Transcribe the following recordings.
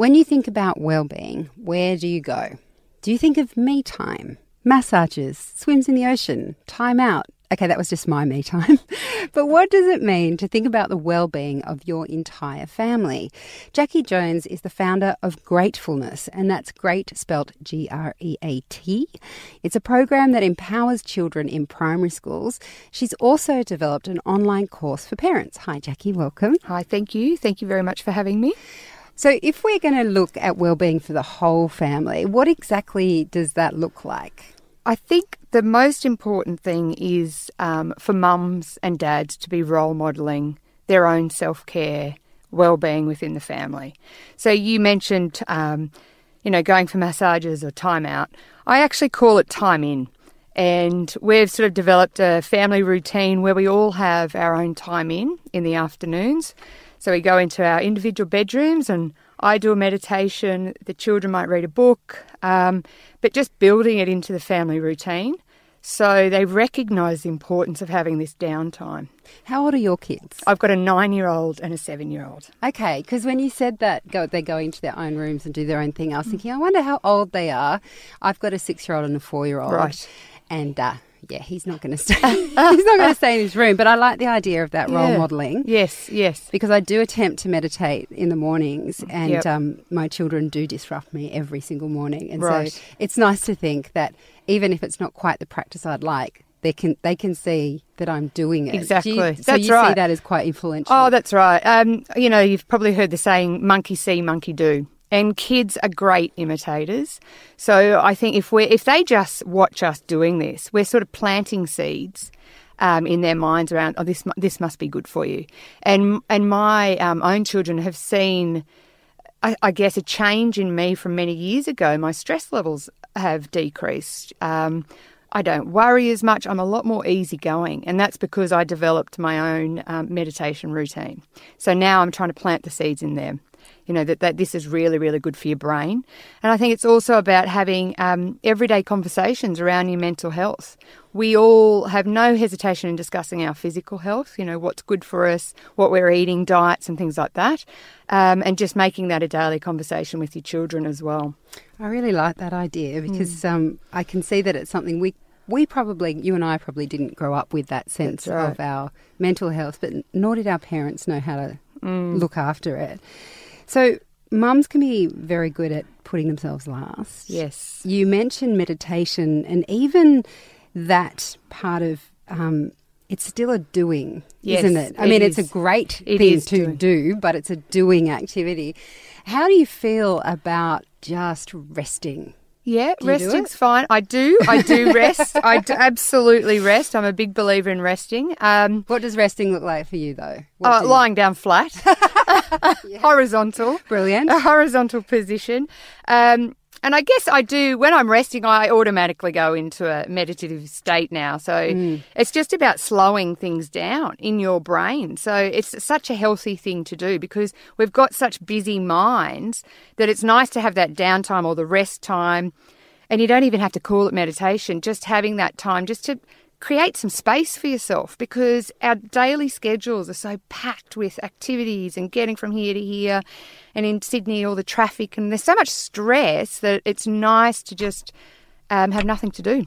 When you think about well-being, where do you go? Do you think of me time, massages, swims in the ocean, time out? Okay, that was just my me time. but what does it mean to think about the well-being of your entire family? Jackie Jones is the founder of Greatfulness, and that's great spelt G R E A T. It's a program that empowers children in primary schools. She's also developed an online course for parents. Hi Jackie, welcome. Hi, thank you. Thank you very much for having me. So, if we're going to look at well-being for the whole family, what exactly does that look like? I think the most important thing is um, for mums and dads to be role modelling their own self care, well being within the family. So you mentioned, um, you know, going for massages or time out. I actually call it time in. And we've sort of developed a family routine where we all have our own time in in the afternoons. So we go into our individual bedrooms and I do a meditation. The children might read a book, um, but just building it into the family routine. So they recognise the importance of having this downtime. How old are your kids? I've got a nine year old and a seven year old. Okay, because when you said that go, they go into their own rooms and do their own thing, I was thinking, I wonder how old they are. I've got a six year old and a four year old. Right. And uh, yeah, he's not going to stay. he's not going to stay in his room. But I like the idea of that role Yeah. modelling. Yes, yes. Because I do attempt to meditate in the mornings, and Yep. um, my children do disrupt me every single morning. And Right. so it's nice to think that even if it's not quite the practice I'd like, they can they can see that I'm doing it. Do you- Exactly. so That's you see right. that as quite influential. Oh, that's right. Um, you know, you've probably heard the saying, monkey see, monkey do. And kids are great imitators. So I think if we if they just watch us doing this, we're sort of planting seeds um, in their minds around, oh, this this must be good for you. And and my um, own children have seen, I, I guess, a change in me from many years ago. My stress levels have decreased. Um, I don't worry as much. I'm a lot more easygoing, and that's because I developed my own um, meditation routine. So now I'm trying to plant the seeds in them. You know that, that this is really, really good for your brain, and I think it's also about having um, everyday conversations around your mental health. We all have no hesitation in discussing our physical health. You know what's good for us, what we're eating, diets, and things like that, um, and just making that a daily conversation with your children as well. I really like that idea Hmm. because um, I can see that it's something we we probably you and I probably didn't grow up with that sense right. of our mental health, but nor did our parents know how to Hmm. look after it. So mums can be very good at putting themselves last. Yes. You mentioned meditation, and even that part of um, it's still a doing, Yes, isn't it? I it mean, it's a great It thing to doing. do, but it's a doing activity. How do you feel about just resting? Yeah, Do resting's fine. I do. I do rest. I do absolutely rest. I'm a big believer in resting. Um, What does resting look like for you, though? Uh, do you- lying down flat, horizontal, Brilliant. a horizontal position. Um, and I guess I do, when I'm resting, I automatically go into a meditative state now. So Mm. it's just about slowing things down in your brain. So it's such a healthy thing to do because we've got such busy minds that it's nice to have that downtime or the rest time. And you don't even have to call it meditation, just having that time just to create some space for yourself because our daily schedules are so packed with activities and getting from here to here and in Sydney all the traffic and there's so much stress that it's nice to just um, have nothing to do.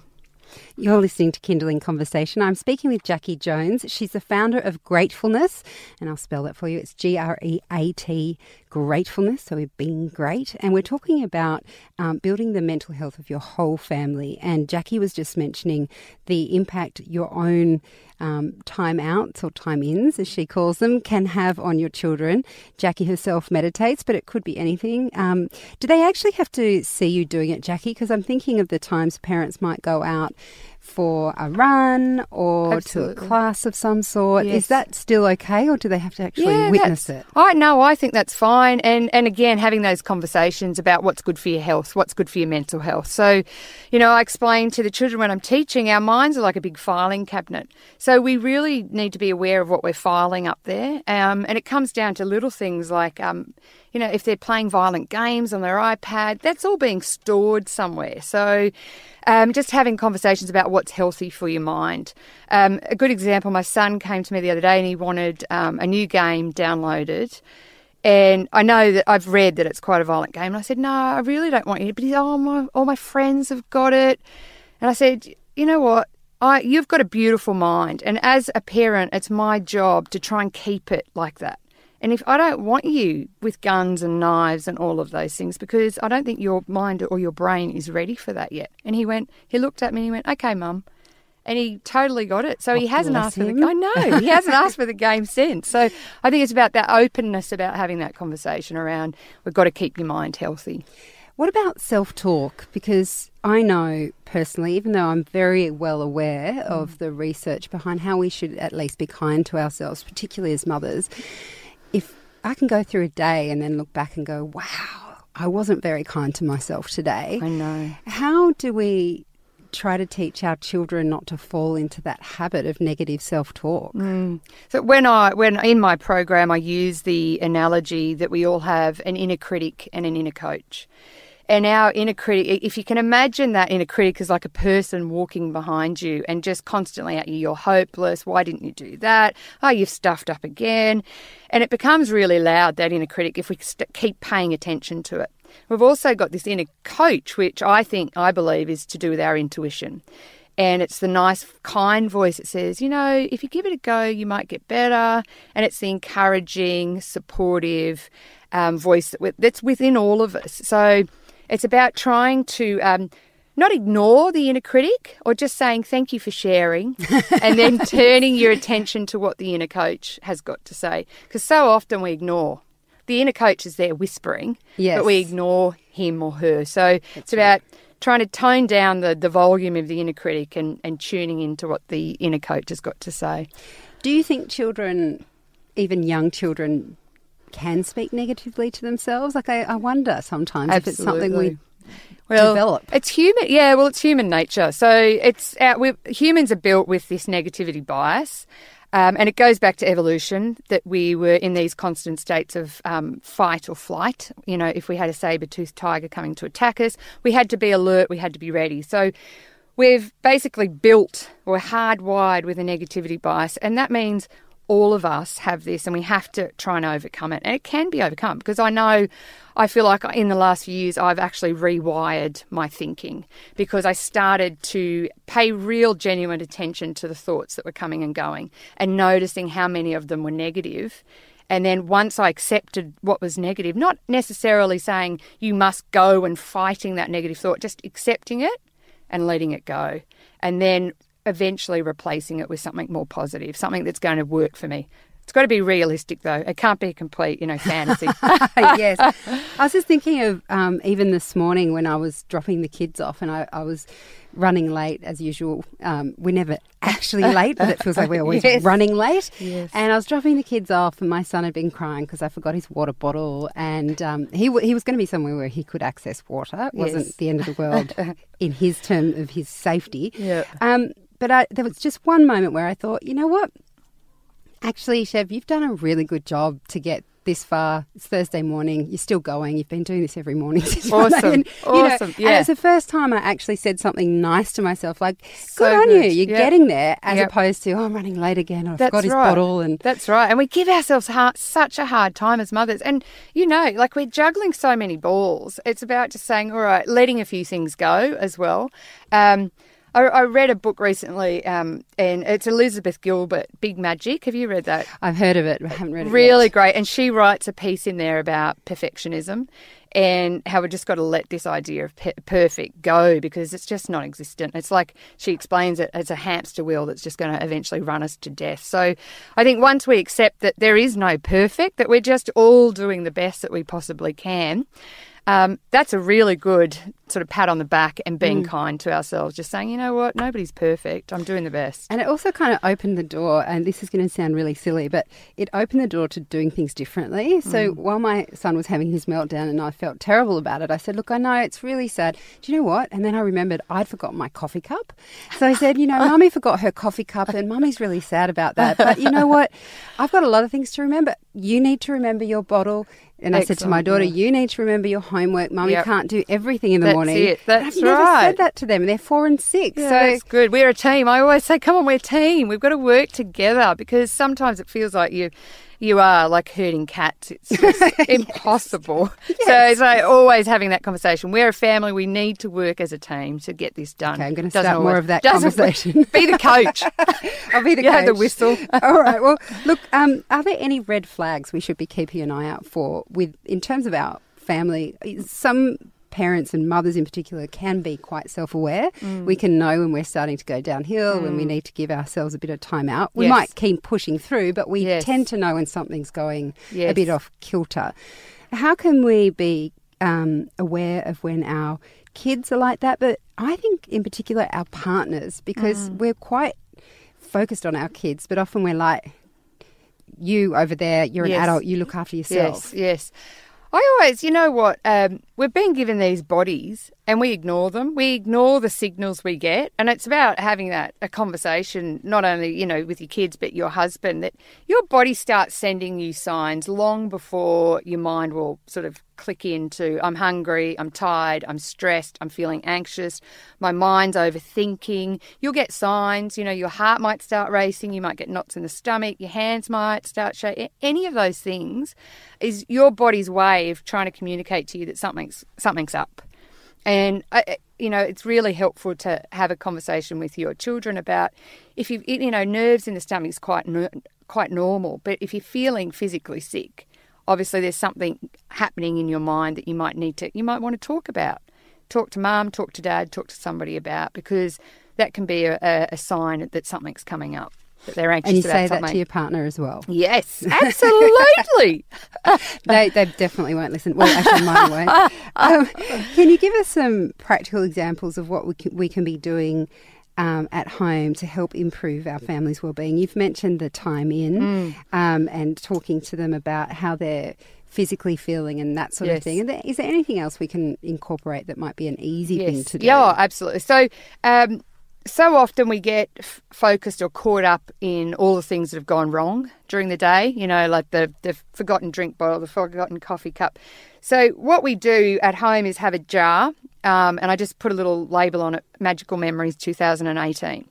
You're listening to Kinderling Conversation. I'm speaking with Jackie Jones. She's the founder of Greatfulness, and I'll spell that for you. It's G R E A T, Greatfulness. So we're being great. And we're talking about um, building the mental health of your whole family. And Jackie was just mentioning the impact your own um, time outs or time ins, as she calls them, can have on your children. Jackie herself meditates, but it could be anything. Um, do they actually have to see you doing it, Jackie? Because I'm thinking of the times parents might go out for a run or Absolutely. to a class of some sort. Yes. Is that still okay, or do they have to actually Yeah, witness it? I no, I think that's fine. And and again, having those conversations about what's good for your health, what's good for your mental health. So, you know, I explain to the children when I'm teaching, our minds are like a big filing cabinet. So we really need to be aware of what we're filing up there. Um, and it comes down to little things like, um, you know, if they're playing violent games on their iPad, that's all being stored somewhere. So. Um, just having conversations about what's healthy for your mind. Um, a good example, my son came to me the other day and he wanted um, a new game downloaded. And I know that I've read that it's quite a violent game. And I said, no, I really don't want you. But he's, oh, my, all my friends have got it. And I said, you know what? I, you've got a beautiful mind. And as a parent, it's my job to try and keep it like that. And if I don't want you with guns and knives and all of those things, because I don't think your mind or your brain is ready for that yet. And he went, he looked at me and he went, okay, mum. And he totally got it. So he Oh, hasn't bless asked for the. I know. He hasn't asked for the game since. So I think it's about that openness about having that conversation around we've got to keep your mind healthy. What about self talk? Because I know personally, even though I'm very well aware Mm. of the research behind how we should at least be kind to ourselves, particularly as mothers, if I can go through a day and then look back and go, wow, I wasn't very kind to myself today. I know. How do we try to teach our children not to fall into that habit of negative self talk? Mm. So when I when in my program I use the analogy that we all have an inner critic and an inner coach. And our inner critic, if you can imagine that inner critic is like a person walking behind you and just constantly at you, you're hopeless. Why didn't you do that? Oh, you've stuffed up again. And it becomes really loud, that inner critic, if we st- keep paying attention to it. We've also got this inner coach, which I think, I believe, is to do with our intuition. And it's the nice, kind voice that says, you know, if you give it a go, you might get better. And it's the encouraging, supportive um, voice that that's within all of us. So it's about trying to um, not ignore the inner critic or just saying thank you for sharing and then turning your attention to what the inner coach has got to say. Because so often we ignore. The inner coach is there whispering, Yes. but we ignore him or her. So it's about trying to tone down the, the volume of the inner critic and, and tuning into what the inner coach has got to say. Do you think children, even young children, can speak negatively to themselves? Like, I, I wonder sometimes if it's something we well, develop. It's human, yeah. Well, it's human nature. So it's our, humans are built with this negativity bias, um, and it goes back to evolution that we were in these constant states of um, fight or flight. You know, if we had a saber-toothed tiger coming to attack us, we had to be alert. We had to be ready. So. We've basically built, we're hardwired with a negativity bias, and that means all of us have this and we have to try and overcome it. And it can be overcome because I know, I feel like in the last few years I've actually rewired my thinking because I started to pay real, genuine attention to the thoughts that were coming and going and noticing how many of them were negative. And then once I accepted what was negative, not necessarily saying you must go and fighting that negative thought, just accepting it and letting it go. And then eventually replacing it with something more positive, something that's going to work for me. It's got to be realistic, though. It can't be a complete, you know, fantasy. yes. I was just thinking of um, even this morning when I was dropping the kids off and I, I was running late as usual. Um, we're never actually late, but it feels like we're always Yes. running late. Yes. And I was dropping the kids off and my son had been crying because I forgot his water bottle and um, he, w- he was going to be somewhere where he could access water. It wasn't Yes. the end of the world in his term of his safety. Yeah. But I, there was just one moment where I thought, you know what? Actually, Chev, you've done a really good job to get this far. It's Thursday morning. You're still going. You've been doing this every morning since Awesome. And, you know, Awesome. And Yeah. it's the first time I actually said something nice to myself, like, So good on you. good. You're Yep. getting there, as Yep. opposed to, oh, I'm running late again. Or I That's forgot his right. bottle. And That's right. And we give ourselves hard, such a hard time as mothers. And, you know, like we're juggling so many balls. It's about just saying, all right, letting a few things go as well. Um, I, I read a book recently, um, and it's Elizabeth Gilbert, Big Magic. Have you read that? I've heard of it, I haven't read it really yet. great. And she writes a piece in there about perfectionism and how we've just got to let this idea of pe- perfect go because it's just non existent. It's like she explains it as a hamster wheel that's just going to eventually run us to death. So I think once we accept that there is no perfect, that we're just all doing the best that we possibly can. Um, that's a really good sort of pat on the back and being mm. kind to ourselves, just saying, you know what, nobody's perfect. I'm doing the best. And it also kind of opened the door, and this is going to sound really silly, but it opened the door to doing things differently. So mm. while my son was having his meltdown and I felt terrible about it, I said, Look, I know it's really sad. Do you know what? And then I remembered I'd forgotten my coffee cup. So I said, You know, mummy forgot her coffee cup, and mummy's really sad about that. But you know what? I've got a lot of things to remember. You need to remember your bottle. And Excellent. I said to my daughter, "You need to remember your homework. Mummy yep. can't do everything in the that's morning." It. That's right. I've right. never said that to them. They're four and six. Yeah, so that's good. We're a team. I always say, "Come on, we're a team. We've got to work together." Because sometimes it feels like you you are like herding cats. It's impossible. yes. So it's like always having that conversation. We're a family. We need to work as a team to get this done. Okay, I'm going to start always, more of that conversation. Be the coach. I'll be the you coach. Have the whistle. All right. Well, look. Um, are there any red flags we should be keeping an eye out for with in terms of our family? Some parents and mothers in particular can be quite self aware. Mm. We can know when we're starting to go downhill, mm. when we mm. need to give ourselves a bit of time out. We yes. might keep pushing through, but we yes. tend to know when something's going yes. a bit off kilter. How can we be um, aware of when our kids are like that? But I think, in particular, our partners, because mm. we're quite focused on our kids, but often we're like, you over there, you're an adult, you look after yourself. Yes, yes. I always, you know what, um, we've been given these bodies and we ignore them. We ignore the signals we get. And it's about having that a conversation, not only, you know, with your kids, but your husband, that your body starts sending you signs long before your mind will sort of click into I'm hungry, I'm tired, I'm stressed, I'm feeling anxious, my mind's overthinking. You'll get signs, you know, your heart might start racing, you might get knots in the stomach, your hands might start shaking. Any of those things is your body's way of trying to communicate to you that something's something's up. And I, you know, it's really helpful to have a conversation with your children about if you've, you know nerves in the stomach is quite quite normal, but if you're feeling physically sick, obviously there's something happening in your mind that you might need to you might want to talk about. Talk to mum, talk to dad, talk to somebody about because that can be a, a sign that something's coming up that they're anxious about something. and you say that to your partner as well. Yes, absolutely. they they definitely won't listen. Well, actually, mine won't. Um, can you give us some practical examples of what we can, we can be doing? Um, at home to help improve our family's well-being. You've mentioned the time in mm. um, and talking to them about how they're physically feeling and that sort yes. of thing. Is there anything else we can incorporate that might be an easy yes. thing to do? Yeah, absolutely. So um, so often we get f- focused or caught up in all the things that have gone wrong during the day, you know, like the, the forgotten drink bottle, the forgotten coffee cup. So, what we do at home is have a jar, um, and I just put a little label on it Magical Memories 2018.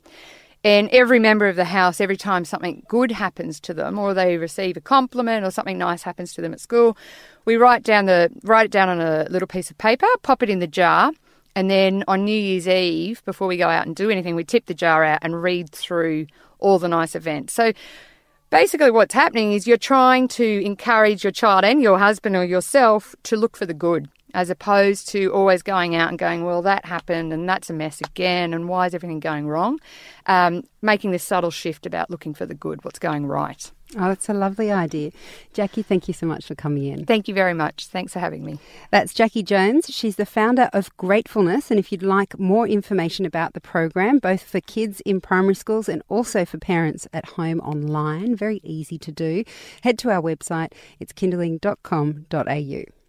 And every member of the house, every time something good happens to them, or they receive a compliment, or something nice happens to them at school, we write down the write it down on a little piece of paper, pop it in the jar, and then on New Year's Eve, before we go out and do anything, we tip the jar out and read through all the nice events. So basically, what's happening is you're trying to encourage your child and your husband or yourself to look for the good as opposed to always going out and going, well, that happened and that's a mess again, and why is everything going wrong? Um, making this subtle shift about looking for the good, what's going right. Oh, that's a lovely idea. Jackie, thank you so much for coming in. Thank you very much. Thanks for having me. That's Jackie Jones. She's the founder of Greatfulness. And if you'd like more information about the program, both for kids in primary schools and also for parents at home online, very easy to do, head to our website. It's kinderling.com.au.